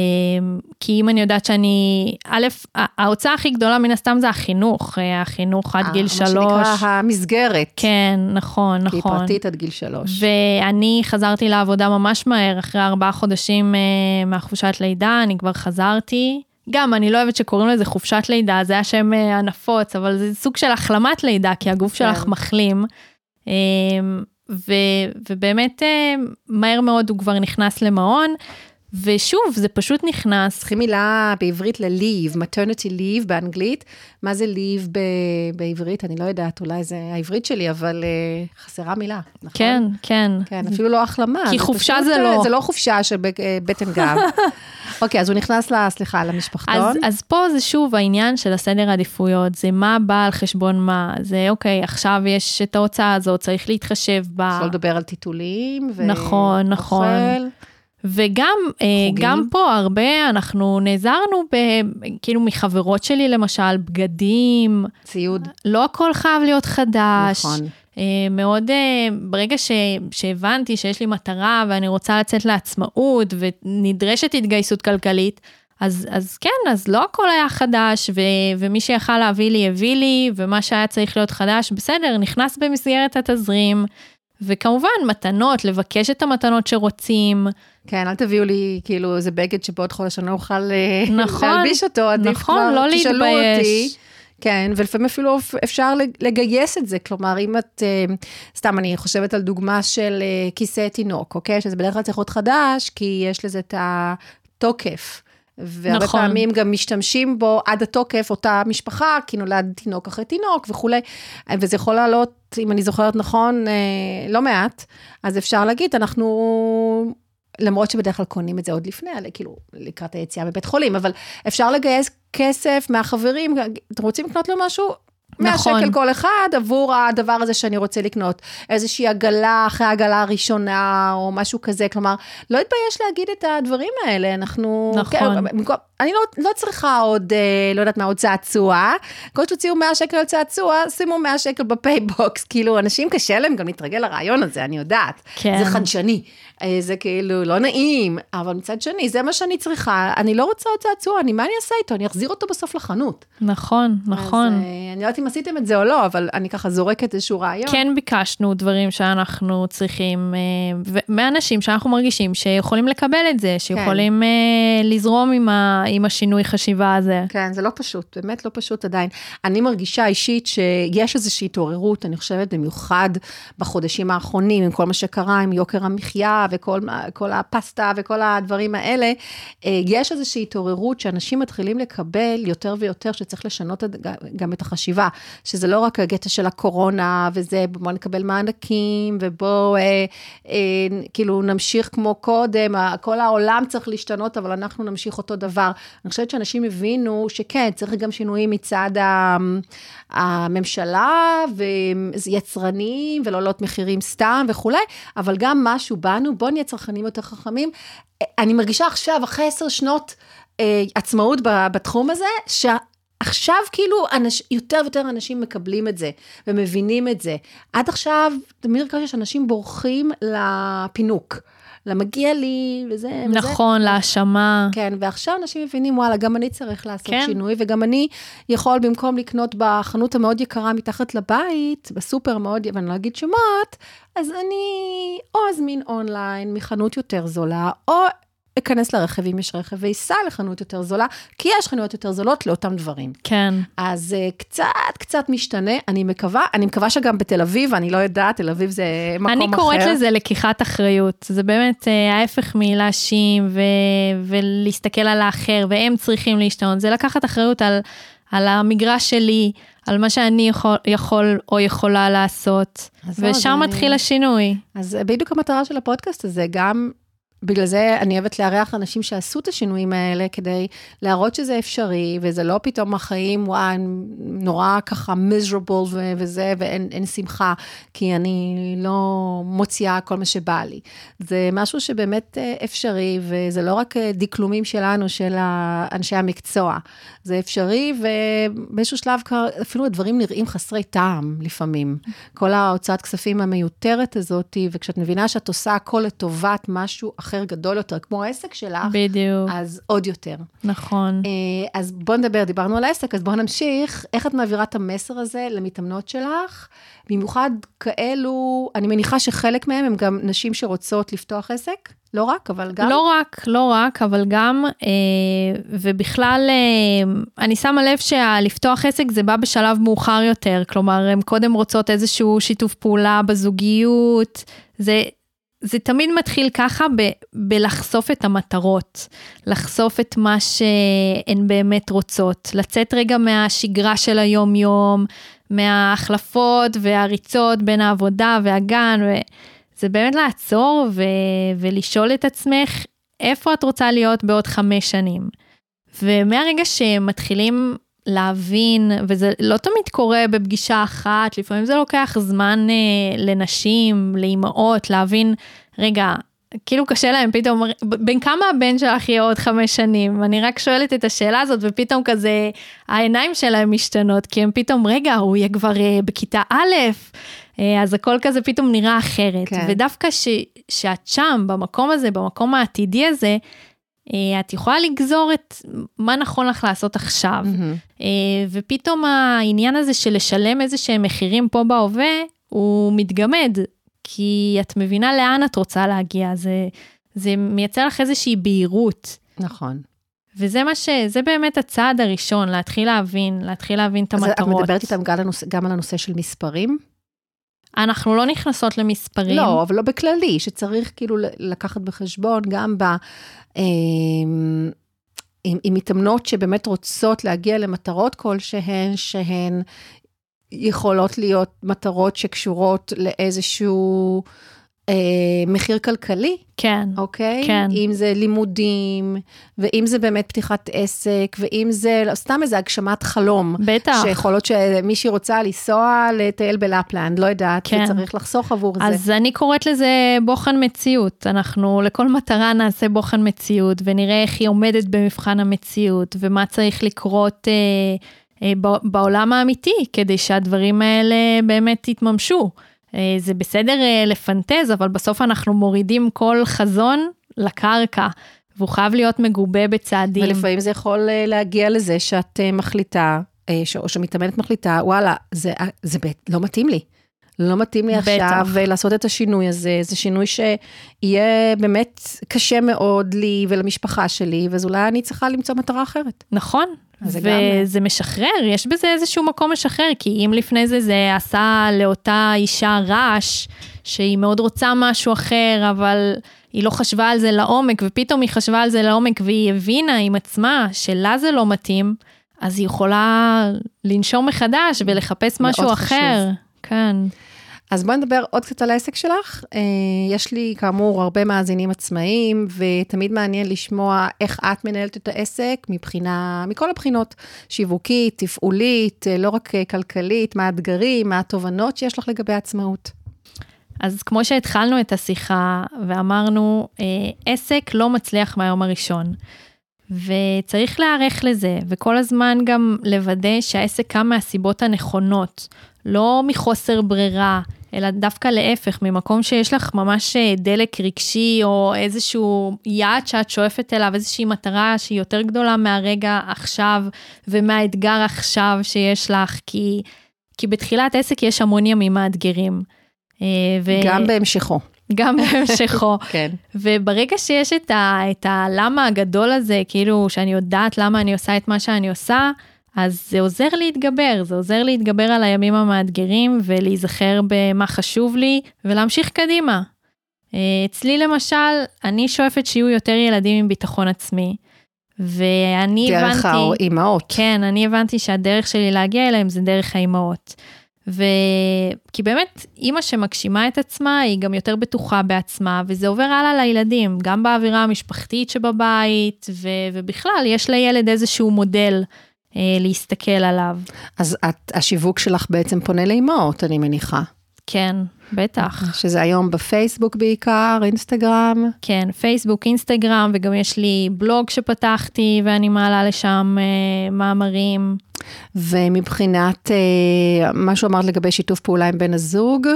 כי אם אני יודעת שאני, א', ההוצאה הכי גדולה מן הסתם זה החינוך, אה, החינוך עד גיל מה שלוש. שנקרא המסגרת. כן, נכון, כי היא נכון. פרטית עד גיל שלוש. ואני חזרתי לעבודה ממש מהר, אחרי ארבעה חודשים אה, מהחופשת לידה, אני כבר חזרתי. גם, אני לא אוהבת שקוראים לזה חופשת לידה, זה השם אה, הנפוץ, אבל זה סוג של החלמת לידה, כי הגוף שלך כן. מחלים. אה, ו, ובאמת, אה, מהר מאוד הוא כבר נכנס למעון, ושוב, זה פשוט נכנס. צריכים מילה בעברית ל-leave, maternity leave באנגלית. מה זה leave ב- בעברית? אני לא יודעת, אולי זה העברית שלי, אבל uh, חסרה מילה, נכון? כן, כן. כן, אפילו לא החלמה. כי חופשה פשוט, זה אה, לא. זה לא חופשה של אה, בטן גב. אוקיי, אז הוא נכנס, ל- סליחה, למשפחתון. אז, אז פה זה שוב העניין של הסדר העדיפויות, זה מה בא על חשבון מה, זה אוקיי, עכשיו יש את ההוצאה הזאת, צריך להתחשב בה. יכול לדבר על טיטולים. ו- נכון, נכון. אוכל. וגם אה. גם פה הרבה אנחנו נעזרנו ב, כאילו מחברות שלי למשל, בגדים, ציוד. לא הכל חייב להיות חדש. נכון. אה, מאוד, אה, ברגע ש, שהבנתי שיש לי מטרה ואני רוצה לצאת לעצמאות ונדרשת התגייסות כלכלית, אז, אז כן, אז לא הכל היה חדש, ו, ומי שיכל להביא לי, הביא לי, ומה שהיה צריך להיות חדש, בסדר, נכנס במסגרת התזרים. וכמובן, מתנות, לבקש את המתנות שרוצים. כן, אל תביאו לי כאילו איזה בגד שבעוד חודש אני לא אוכל אה, נכון, להלביש אותו, עדיף נכון, כבר, לא תשאלו להתבייש. אותי. כן, ולפעמים אפילו אפשר לגייס את זה, כלומר, אם את, אה, סתם, אני חושבת על דוגמה של אה, כיסא תינוק, אוקיי? שזה בדרך כלל צריך להיות חדש, כי יש לזה את התוקף. והרבה נכון. פעמים גם משתמשים בו עד התוקף, אותה משפחה, כי נולד תינוק אחרי תינוק וכולי, וזה יכול לעלות, אם אני זוכרת נכון, אה, לא מעט, אז אפשר להגיד, אנחנו, למרות שבדרך כלל קונים את זה עוד לפני, כאילו, לקראת היציאה מבית חולים, אבל אפשר לגייס כסף מהחברים, אתם רוצים לקנות לו משהו? 100 נכון. שקל כל אחד עבור הדבר הזה שאני רוצה לקנות. איזושהי עגלה אחרי העגלה הראשונה, או משהו כזה, כלומר, לא אתבייש להגיד את הדברים האלה, אנחנו... נכון. כן, אני לא, לא צריכה עוד, אה, לא יודעת מה, עוד צעצוע. כל שתוציאו 100 שקל על צעצוע, שימו 100 שקל בפייבוקס. כאילו, אנשים קשה להם גם להתרגל לרעיון הזה, אני יודעת. כן. זה חדשני, זה כאילו לא נעים, אבל מצד שני, זה מה שאני צריכה. אני לא רוצה עוד צעצוע, אני, מה אני אעשה איתו? אני אחזיר אותו בסוף לחנות. נכון, נכון. אז, אה, אני לא יודעת אם עשיתם את זה או לא, אבל אני ככה זורקת איזשהו רעיון. כן ביקשנו דברים שאנחנו צריכים, אה, מאנשים שאנחנו מרגישים שיכולים לקבל את זה, שיכולים אה, לזרום עם, ה- עם השינוי חשיבה הזה. כן, זה לא פשוט, באמת לא פשוט עדיין. אני מרגישה אישית שיש איזושהי התעוררות, אני חושבת, במיוחד בחודשים האחרונים, עם כל מה שקרה, עם יוקר המחיה וכל הפסטה וכל הדברים האלה, אה, יש איזושהי התעוררות שאנשים מתחילים לקבל יותר ויותר שצריך לשנות גם את החשיבה. שזה לא רק הקטע של הקורונה, וזה בוא נקבל מענקים, ובוא אה, אה, כאילו נמשיך כמו קודם, כל העולם צריך להשתנות, אבל אנחנו נמשיך אותו דבר. אני חושבת שאנשים הבינו שכן, צריך גם שינויים מצד הממשלה, ויצרנים, ולא לעלות מחירים סתם וכולי, אבל גם משהו בנו, בואו נהיה צרכנים יותר חכמים. אני מרגישה עכשיו, אחרי עשר שנות אה, עצמאות בתחום הזה, שעכשיו כאילו אנש, יותר ויותר אנשים מקבלים את זה ומבינים את זה. עד עכשיו, תמיד הרגשתי שאנשים בורחים לפינוק. למגיע לי, וזה... נכון, וזה. להאשמה. כן, ועכשיו אנשים מבינים, וואלה, גם אני צריך לעשות כן. שינוי, וגם אני יכול במקום לקנות בחנות המאוד יקרה מתחת לבית, בסופר מאוד, ואני לא אגיד שמות, אז אני או אזמין אונליין מחנות יותר זולה, או אכנס לרכב אם יש רכב ואסע לחנות יותר זולה, כי יש חנויות יותר זולות לאותם דברים. כן. אז uh, קצת, קצת משתנה, אני מקווה, אני מקווה שגם בתל אביב, אני לא יודעת, תל אביב זה מקום אחר. אני קוראת לזה לקיחת אחריות, זה באמת uh, ההפך מלהאשים ו- ולהסתכל על האחר, והם צריכים להשתנות, זה לקחת אחריות על, על המגרש שלי, על מה שאני יכול, יכול או יכולה לעשות, ושם מתחיל אני... השינוי. אז בדיוק המטרה של הפודקאסט הזה, גם בגלל זה אני אוהבת לארח אנשים שעשו את השינויים האלה, כדי להראות שזה אפשרי, וזה לא פתאום החיים, וואי, נורא ככה miserable ו- וזה, ואין שמחה, כי אני לא מוציאה כל מה שבא לי. זה משהו שבאמת אה, אפשרי, וזה לא רק אה, דקלומים שלנו, של אנשי המקצוע. זה אפשרי, ובאיזשהו שלב אפילו הדברים נראים חסרי טעם לפעמים. כל ההוצאת כספים המיותרת הזאת, וכשאת מבינה שאת עושה הכל לטובת משהו אחר, אחר גדול יותר, כמו העסק שלך, בדיוק. אז עוד יותר. נכון. אה, אז בוא נדבר, דיברנו על העסק, אז בואו נמשיך. איך את מעבירה את המסר הזה למתאמנות שלך? במיוחד כאלו, אני מניחה שחלק מהם הם גם נשים שרוצות לפתוח עסק? לא רק, אבל גם? לא רק, לא רק, אבל גם, אה, ובכלל, אה, אני שמה לב שלפתוח עסק זה בא בשלב מאוחר יותר, כלומר, הן קודם רוצות איזשהו שיתוף פעולה בזוגיות, זה זה תמיד מתחיל ככה ב, בלחשוף את המטרות, לחשוף את מה שהן באמת רוצות, לצאת רגע מהשגרה של היום-יום, מההחלפות והריצות בין העבודה והגן, וזה באמת לעצור ו, ולשאול את עצמך איפה את רוצה להיות בעוד חמש שנים. ומהרגע שמתחילים להבין, וזה לא תמיד קורה בפגישה אחת, לפעמים זה לוקח זמן אה, לנשים, לאימהות, להבין, רגע, כאילו קשה להם פתאום, בין כמה הבן שלך יהיה עוד חמש שנים? אני רק שואלת את השאלה הזאת, ופתאום כזה, העיניים שלהם משתנות, כי הם פתאום, רגע, הוא יהיה כבר אה, בכיתה א', אה, אז הכל כזה פתאום נראה אחרת. כן. ודווקא ש, שאת שם, במקום הזה, במקום העתידי הזה, את יכולה לגזור את מה נכון לך לעשות עכשיו. Mm-hmm. ופתאום העניין הזה של לשלם איזה שהם מחירים פה בהווה, הוא מתגמד, כי את מבינה לאן את רוצה להגיע, זה, זה מייצר לך איזושהי בהירות. נכון. וזה מה ש... זה באמת הצעד הראשון, להתחיל להבין, להתחיל להבין את המטרות. אז את מדברת איתם גם על הנושא של מספרים? אנחנו לא נכנסות למספרים. לא, אבל לא בכללי, שצריך כאילו לקחת בחשבון גם ב... אמ, עם, עם מתאמנות שבאמת רוצות להגיע למטרות כלשהן, שהן יכולות להיות מטרות שקשורות לאיזשהו אה, מחיר כלכלי. כן. אוקיי? כן. אם זה לימודים, ואם זה באמת פתיחת עסק, ואם זה לא, סתם איזה הגשמת חלום. בטח. שיכול להיות שמישהי רוצה לנסוע לטייל בלפלנד, לא יודעת, כן. וצריך לחסוך עבור אז זה. אז אני קוראת לזה בוחן מציאות. אנחנו לכל מטרה נעשה בוחן מציאות, ונראה איך היא עומדת במבחן המציאות, ומה צריך לקרות... אה, אה, בעולם האמיתי, כדי שהדברים האלה באמת יתממשו. אה, זה בסדר אה, לפנטז, אבל בסוף אנחנו מורידים כל חזון לקרקע, והוא חייב להיות מגובה בצעדים. ולפעמים זה יכול אה, להגיע לזה שאת מחליטה, או שמתאמנת מחליטה, וואלה, זה, זה לא מתאים לי. לא מתאים לי עכשיו בטח. לעשות את השינוי הזה, זה שינוי שיהיה באמת קשה מאוד לי ולמשפחה שלי, אז אולי אני צריכה למצוא מטרה אחרת. נכון, וזה גם... משחרר, יש בזה איזשהו מקום משחרר, כי אם לפני זה זה עשה לאותה אישה רעש, שהיא מאוד רוצה משהו אחר, אבל היא לא חשבה על זה לעומק, ופתאום היא חשבה על זה לעומק והיא הבינה עם עצמה שלה זה לא מתאים, אז היא יכולה לנשום מחדש ולחפש משהו אחר. חשוב. כן. אז בואי נדבר עוד קצת על העסק שלך. אה, יש לי כאמור הרבה מאזינים עצמאיים, ותמיד מעניין לשמוע איך את מנהלת את העסק מבחינה, מכל הבחינות, שיווקית, תפעולית, אה, לא רק אה, כלכלית, מה האתגרים, מה התובנות שיש לך לגבי עצמאות. אז כמו שהתחלנו את השיחה ואמרנו, עסק לא מצליח מהיום הראשון. וצריך להיערך לזה, וכל הזמן גם לוודא שהעסק קם מהסיבות הנכונות, לא מחוסר ברירה, אלא דווקא להפך, ממקום שיש לך ממש אה, דלק רגשי, או איזשהו יעד שאת שואפת אליו, איזושהי מטרה שהיא יותר גדולה מהרגע עכשיו, ומהאתגר עכשיו שיש לך, כי, כי בתחילת עסק יש המון ימים מאתגרים. אה, ו... גם בהמשכו. גם בהמשכו. כן. וברגע שיש את, ה, את הלמה הגדול הזה, כאילו שאני יודעת למה אני עושה את מה שאני עושה, אז זה עוזר להתגבר, זה עוזר להתגבר על הימים המאתגרים ולהיזכר במה חשוב לי ולהמשיך קדימה. אה, אצלי למשל, אני שואפת שיהיו יותר ילדים עם ביטחון עצמי. ואני דרך הבנתי... דרך האימהות. כן, אני הבנתי שהדרך שלי להגיע אליהם זה דרך האימהות. ו... כי באמת, אימא שמגשימה את עצמה, היא גם יותר בטוחה בעצמה, וזה עובר הלאה לילדים, גם באווירה המשפחתית שבבית, ו... ובכלל, יש לילד איזשהו מודל להסתכל עליו. אז את, השיווק שלך בעצם פונה לאימהות, אני מניחה. כן, בטח. שזה היום בפייסבוק בעיקר, אינסטגרם. כן, פייסבוק, אינסטגרם, וגם יש לי בלוג שפתחתי, ואני מעלה לשם אה, מאמרים. ומבחינת אה, מה שאמרת לגבי שיתוף פעולה עם בן הזוג?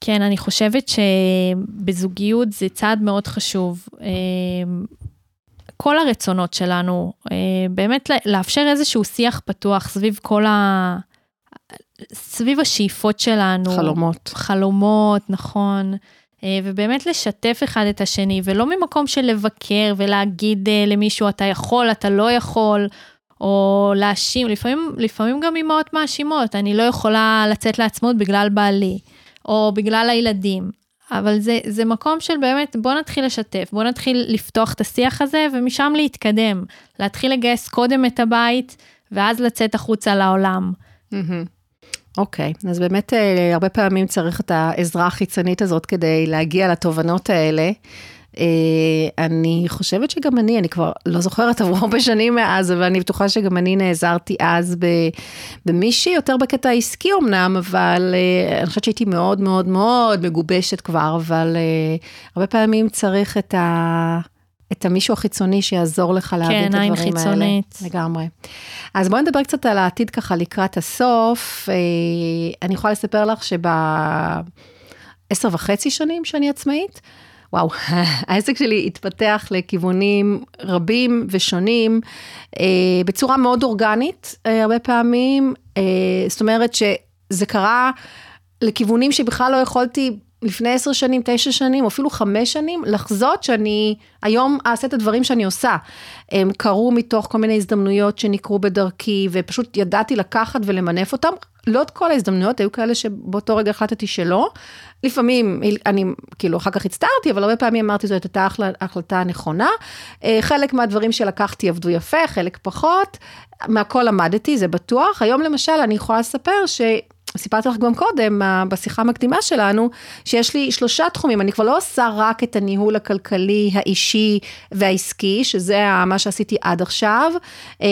כן, אני חושבת שבזוגיות זה צעד מאוד חשוב. אה, כל הרצונות שלנו, אה, באמת לאפשר איזשהו שיח פתוח סביב כל ה... סביב השאיפות שלנו. חלומות. חלומות, נכון. אה, ובאמת לשתף אחד את השני, ולא ממקום של לבקר ולהגיד למישהו, אתה יכול, אתה לא יכול, או להאשים, לפעמים, לפעמים גם אמהות מאשימות, אני לא יכולה לצאת לעצמאות בגלל בעלי, או בגלל הילדים. אבל זה, זה מקום של באמת, בוא נתחיל לשתף, בוא נתחיל לפתוח את השיח הזה, ומשם להתקדם. להתחיל לגייס קודם את הבית, ואז לצאת החוצה לעולם. אוקיי, okay, אז באמת אה, הרבה פעמים צריך את העזרה החיצונית הזאת כדי להגיע לתובנות האלה. אה, אני חושבת שגם אני, אני כבר לא זוכרת, עברו הרבה שנים מאז, אבל אני בטוחה שגם אני נעזרתי אז במישהי, יותר בקטע העסקי אמנם, אבל אה, אני חושבת שהייתי מאוד מאוד מאוד מגובשת כבר, אבל אה, הרבה פעמים צריך את ה... את המישהו החיצוני שיעזור לך להבין כן, את הדברים האלה. כן, עין חיצונית. לגמרי. אז בואי נדבר קצת על העתיד ככה לקראת הסוף. אני יכולה לספר לך שבעשר וחצי שנים שאני עצמאית, וואו, העסק שלי התפתח לכיוונים רבים ושונים, אה, בצורה מאוד אורגנית, אה, הרבה פעמים, אה, זאת אומרת שזה קרה לכיוונים שבכלל לא יכולתי לפני עשר שנים, תשע שנים, אפילו חמש שנים, לחזות שאני היום אעשה את הדברים שאני עושה. הם קרו מתוך כל מיני הזדמנויות שנקרו בדרכי, ופשוט ידעתי לקחת ולמנף אותם. לא את כל ההזדמנויות, היו כאלה שבאותו רגע החלטתי שלא. לפעמים, אני כאילו אחר כך הצטערתי, אבל הרבה פעמים אמרתי זאת הייתה ההחלטה הנכונה. אה, חלק מהדברים שלקחתי עבדו יפה, חלק פחות. מהכל למדתי, זה בטוח. היום למשל, אני יכולה לספר ש... סיפרתי לך גם קודם, בשיחה המקדימה שלנו, שיש לי שלושה תחומים, אני כבר לא עושה רק את הניהול הכלכלי, האישי והעסקי, שזה מה שעשיתי עד עכשיו, אה,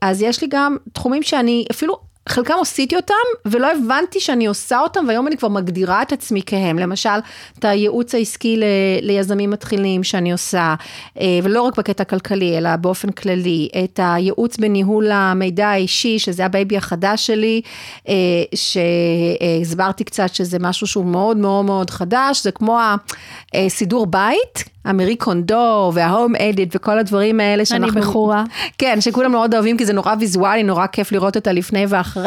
אז יש לי גם תחומים שאני אפילו חלקם עשיתי אותם, ולא הבנתי שאני עושה אותם, והיום אני כבר מגדירה את עצמי כהם. למשל, את הייעוץ העסקי ל, ליזמים מתחילים שאני עושה, אה, ולא רק בקטע הכלכלי, אלא באופן כללי, את הייעוץ בניהול המידע האישי, שזה ה baby החדש שלי, אה, שהסברתי קצת שזה משהו שהוא מאוד מאוד מאוד חדש, זה כמו הסידור בית. המרי קונדו וההום אדיט וכל הדברים האלה שאנחנו... אני בחורה. כן, שכולם מאוד אוהבים כי זה נורא ויזואלי, נורא כיף לראות את הלפני ואחרי.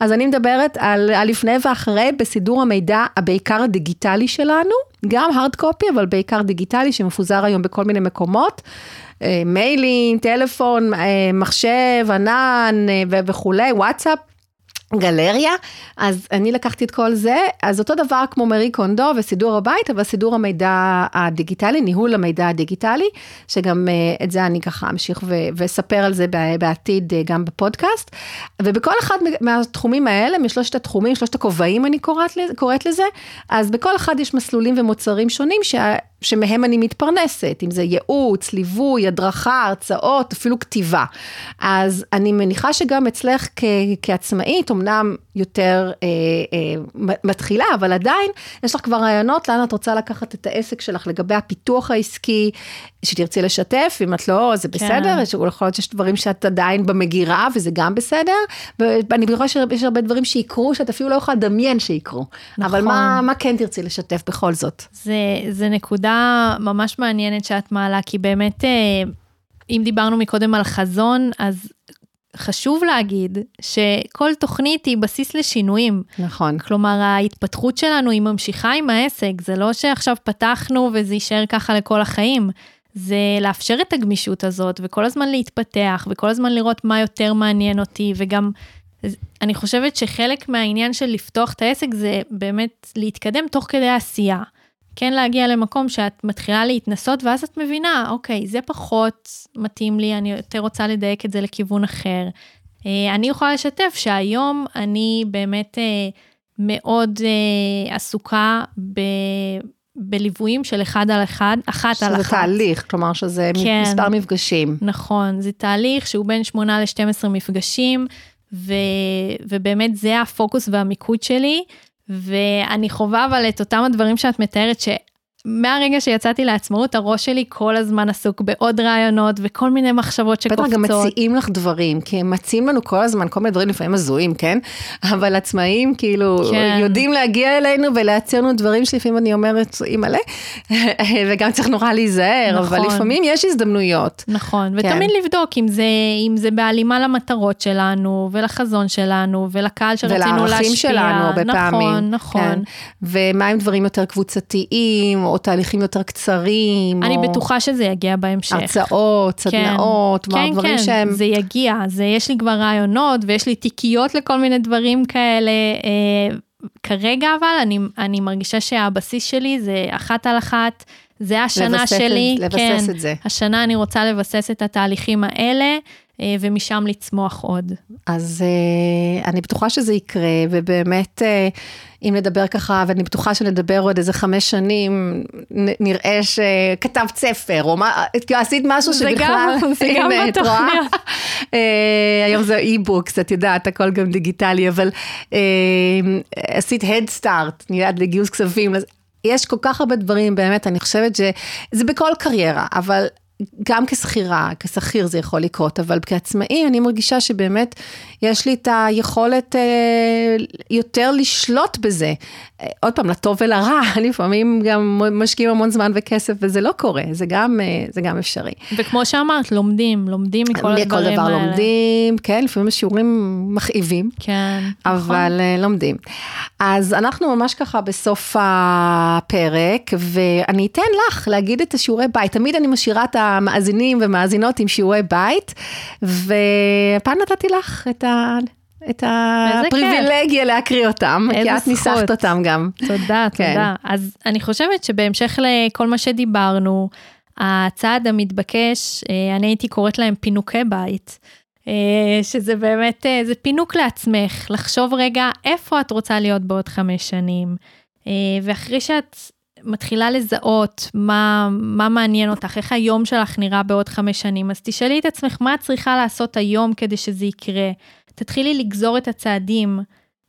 אז אני מדברת על הלפני ואחרי בסידור המידע, הבעיקר הדיגיטלי שלנו, גם הארד קופי, אבל בעיקר דיגיטלי, שמפוזר היום בכל מיני מקומות. אה, מיילים, טלפון, אה, מחשב, ענן אה, וכולי, וואטסאפ. גלריה, אז אני לקחתי את כל זה, אז אותו דבר כמו מרי קונדו וסידור הבית, אבל סידור המידע הדיגיטלי, ניהול המידע הדיגיטלי, שגם אה, את זה אני ככה אמשיך ואספר על זה בעתיד אה, גם בפודקאסט. ובכל אחד מהתחומים האלה, משלושת התחומים, שלושת הכובעים אני קוראת, לזה, אז בכל אחד יש מסלולים ומוצרים שונים שה... שמהם אני מתפרנסת, אם זה ייעוץ, ליווי, הדרכה, הרצאות, אפילו כתיבה. אז אני מניחה שגם אצלך כ- כעצמאית, אמנם יותר אה, אה, מתחילה, אבל עדיין יש לך כבר רעיונות לאן את רוצה לקחת את העסק שלך לגבי הפיתוח העסקי, שתרצי לשתף, אם את לא, זה כן. בסדר, כן. יכול להיות שיש דברים שאת עדיין במגירה, וזה גם בסדר, ואני בטוחה שיש הרבה דברים שיקרו, שאת אפילו לא יכולה לדמיין שיקרו. נכון. אבל מה, מה כן תרצי לשתף בכל זאת? זה, זה נקודה ממש מעניינת שאת מעלה, כי באמת, אה, אם דיברנו מקודם על חזון, אז חשוב להגיד שכל תוכנית היא בסיס לשינויים. נכון. כלומר, ההתפתחות שלנו היא ממשיכה עם העסק, זה לא שעכשיו פתחנו וזה יישאר ככה לכל החיים. זה לאפשר את הגמישות הזאת וכל הזמן להתפתח וכל הזמן לראות מה יותר מעניין אותי וגם אני חושבת שחלק מהעניין של לפתוח את העסק זה באמת להתקדם תוך כדי עשייה. כן להגיע למקום שאת מתחילה להתנסות ואז את מבינה, אוקיי, זה פחות מתאים לי, אני יותר רוצה לדייק את זה לכיוון אחר. אה, אני יכולה לשתף שהיום אני באמת אה, מאוד אה, עסוקה ב... בליוויים של אחד על אחד, אחת על אחת. שזה תהליך, כלומר שזה כן, מספר מפגשים. נכון, זה תהליך שהוא בין 8 ל-12 מפגשים, ו, ובאמת זה הפוקוס והמיקוד שלי. ואני חווה אבל את אותם הדברים שאת מתארת, מהרגע שיצאתי לעצמאות, הראש שלי כל הזמן עסוק בעוד רעיונות וכל מיני מחשבות שקופצות. בטח גם מציעים לך דברים, כי הם מציעים לנו כל הזמן כל מיני דברים לפעמים הזויים, כן? אבל עצמאים כאילו כן. יודעים להגיע אלינו ולהציע לנו דברים שלפעמים אני אומרת, אימא'לה, וגם צריך נורא להיזהר, נכון. אבל לפעמים יש הזדמנויות. נכון, כן. ותמיד לבדוק אם זה, אם זה בהלימה למטרות שלנו ולחזון שלנו ולקהל שרצינו להשפיע. ולערכים שלנו הרבה נכון, פעמים. נכון, נכון. כן. ומה עם דברים יותר קבוצתיים? או תהליכים יותר קצרים. אני או... בטוחה שזה יגיע בהמשך. הרצאות, כן. סדנאות, כן, מה, דברים כן, שהם... כן, זה יגיע. זה, יש לי כבר רעיונות ויש לי תיקיות לכל מיני דברים כאלה. אה, כרגע אבל אני, אני מרגישה שהבסיס שלי זה אחת על אחת. זה השנה לבסס שלי, לבסס כן, את זה. השנה אני רוצה לבסס את התהליכים האלה, ומשם לצמוח עוד. אז אה, אני בטוחה שזה יקרה, ובאמת, אה, אם נדבר ככה, ואני בטוחה שנדבר עוד איזה חמש שנים, נראה שכתבת ספר, או מה, כאילו עשית משהו שבכלל, זה גם בתוכניות. היום זה אי-בוקס, את יודעת, הכל גם דיגיטלי, אבל עשית Head Start, נראה לגיוס כספים. יש כל כך הרבה דברים, באמת, אני חושבת שזה בכל קריירה, אבל גם כשכירה, כשכיר זה יכול לקרות, אבל כעצמאי אני מרגישה שבאמת יש לי את היכולת אה, יותר לשלוט בזה. אה, עוד פעם, לטוב ולרע, לפעמים גם משקיעים המון זמן וכסף וזה לא קורה, זה גם, אה, זה גם אפשרי. וכמו שאמרת, לומדים, לומדים מכל הדברים האלה. מכל דבר לומדים, כן, לפעמים השיעורים מכאיבים, כן, אבל נכון. לומדים. אז אנחנו ממש ככה בסוף הפרק, ואני אתן לך להגיד את השיעורי בית, תמיד אני משאירה את המאזינים ומאזינות עם שיעורי בית, והפעם נתתי לך את ה... את הפריבילגיה להקריא אותם, כי את ניסחת אותם גם. תודה, כן. תודה. אז אני חושבת שבהמשך לכל מה שדיברנו, הצעד המתבקש, אה, אני הייתי קוראת להם פינוקי בית, אה, שזה באמת, אה, זה פינוק לעצמך, לחשוב רגע איפה את רוצה להיות בעוד חמש שנים, ואחרי שאת מתחילה לזהות מה, מה מעניין אותך, איך היום שלך נראה בעוד חמש שנים, אז תשאלי את עצמך מה את צריכה לעשות היום כדי שזה יקרה. תתחילי לגזור את הצעדים.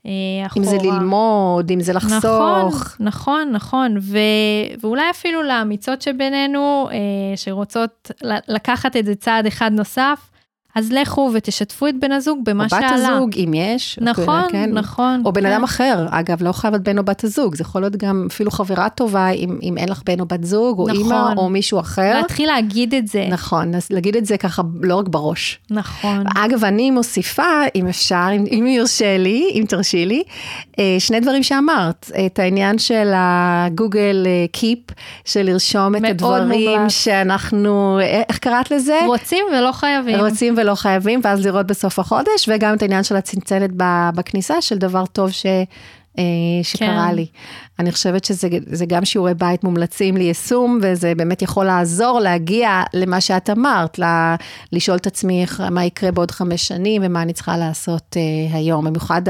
אה, אחורה. אם זה ללמוד, אם זה לחסוך. נכון, נכון, נכון. ו, ואולי אפילו לאמיצות שבינינו, אה, שרוצות לקחת את זה צעד אחד נוסף, אז לכו ותשתפו את בן הזוג במה שעלה. או בת הזוג, אם יש. נכון, כן. נכון. או בן כן. אדם אחר, אגב, לא חייב להיות בן או בת הזוג, זה יכול להיות גם אפילו חברה טובה, אם, אם אין לך בן או בת זוג, או נכון. אימא, או מישהו אחר. להתחיל להגיד את זה. נכון, אז להגיד את זה ככה, לא רק בראש. נכון. אגב, אני מוסיפה, אם אפשר, אם, אם יורשה לי, אם תרשי לי, אה, שני דברים שאמרת, את העניין של הגוגל קיפ, אה, של לרשום את הדברים מומלץ. שאנחנו, אה, איך קראת לזה? רוצים ולא חייבים. רוצים ולא חייבים, ואז לראות בסוף החודש, וגם את העניין של הצנצנת בכניסה, של דבר טוב ש... אה, שקרה כן. לי. אני חושבת שזה גם שיעורי בית מומלצים ליישום, וזה באמת יכול לעזור להגיע למה שאת אמרת, ל- לשאול את עצמי מה יקרה בעוד חמש שנים ומה אני צריכה לעשות uh, היום, במיוחד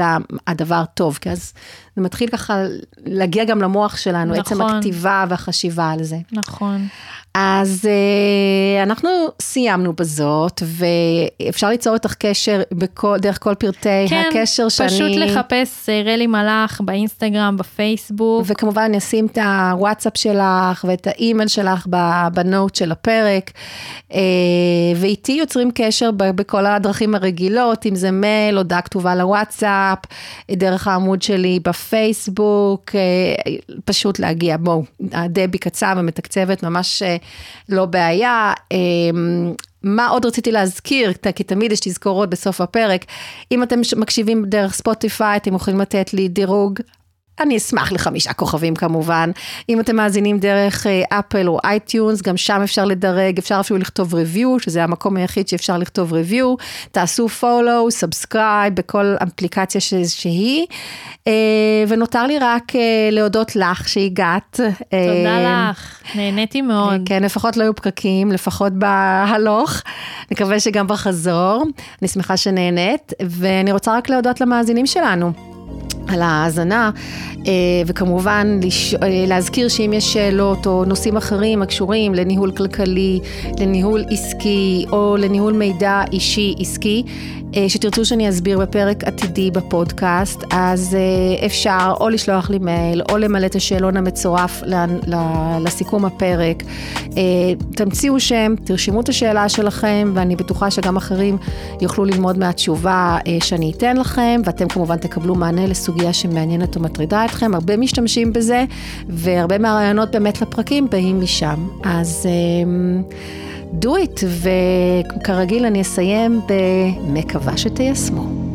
הדבר טוב, כי אז זה מתחיל ככה להגיע גם למוח שלנו, נכון. עצם הכתיבה והחשיבה על זה. נכון. אז uh, אנחנו סיימנו בזאת, ואפשר ליצור איתך קשר בכל, דרך כל פרטי כן, הקשר שאני... כן, פשוט לחפש uh, רלי מלאך באינסטגרם, בפייסבוק. וכמובן אני אשים את הוואטסאפ שלך ואת האימייל שלך בנוט של הפרק, uh, ואיתי יוצרים קשר בכל הדרכים הרגילות, אם זה מייל, הודעה כתובה לוואטסאפ, דרך העמוד שלי בפייסבוק, uh, פשוט להגיע, בואו, דבי קצר ומתקצבת, ממש... לא בעיה. מה עוד רציתי להזכיר, כי תמיד יש תזכורות בסוף הפרק, אם אתם מקשיבים דרך ספוטיפיי, אתם יכולים לתת לי דירוג אני אשמח לחמישה כוכבים כמובן. אם אתם מאזינים דרך אפל או אייטיונס, גם שם אפשר לדרג, אפשר אפילו לכתוב review, שזה המקום היחיד שאפשר לכתוב review. תעשו follow, subscribe בכל אפליקציה שהיא. אה, ונותר לי רק אה, להודות לך שהגעת. תודה לך, נהניתי מאוד. כן, לפחות לא היו פקקים, לפחות בהלוך. נקווה שגם בחזור. אני שמחה שנהנית, ואני רוצה רק להודות למאזינים שלנו. על ההאזנה, אה, וכמובן אה, להזכיר שאם יש שאלות או נושאים אחרים הקשורים לניהול כלכלי, לניהול עסקי או לניהול מידע אישי עסקי, אה, שתרצו שאני אסביר בפרק עתידי בפודקאסט, אז אפשר או לשלוח לי מייל או למלא את השאלון המצורף לסיכום הפרק. תמציאו שם, תרשמו את השאלה שלכם, ואני בטוחה שגם אחרים יוכלו ללמוד מהתשובה שאני אתן לכם, ואתם כמובן תקבלו מענה לסוגיה שמעניינת ומטרידה אתכם. הרבה משתמשים בזה, והרבה מהרעיונות באמת לפרקים באים משם. אז um, do it, וכרגיל אני אסיים במקווה שתיישמו.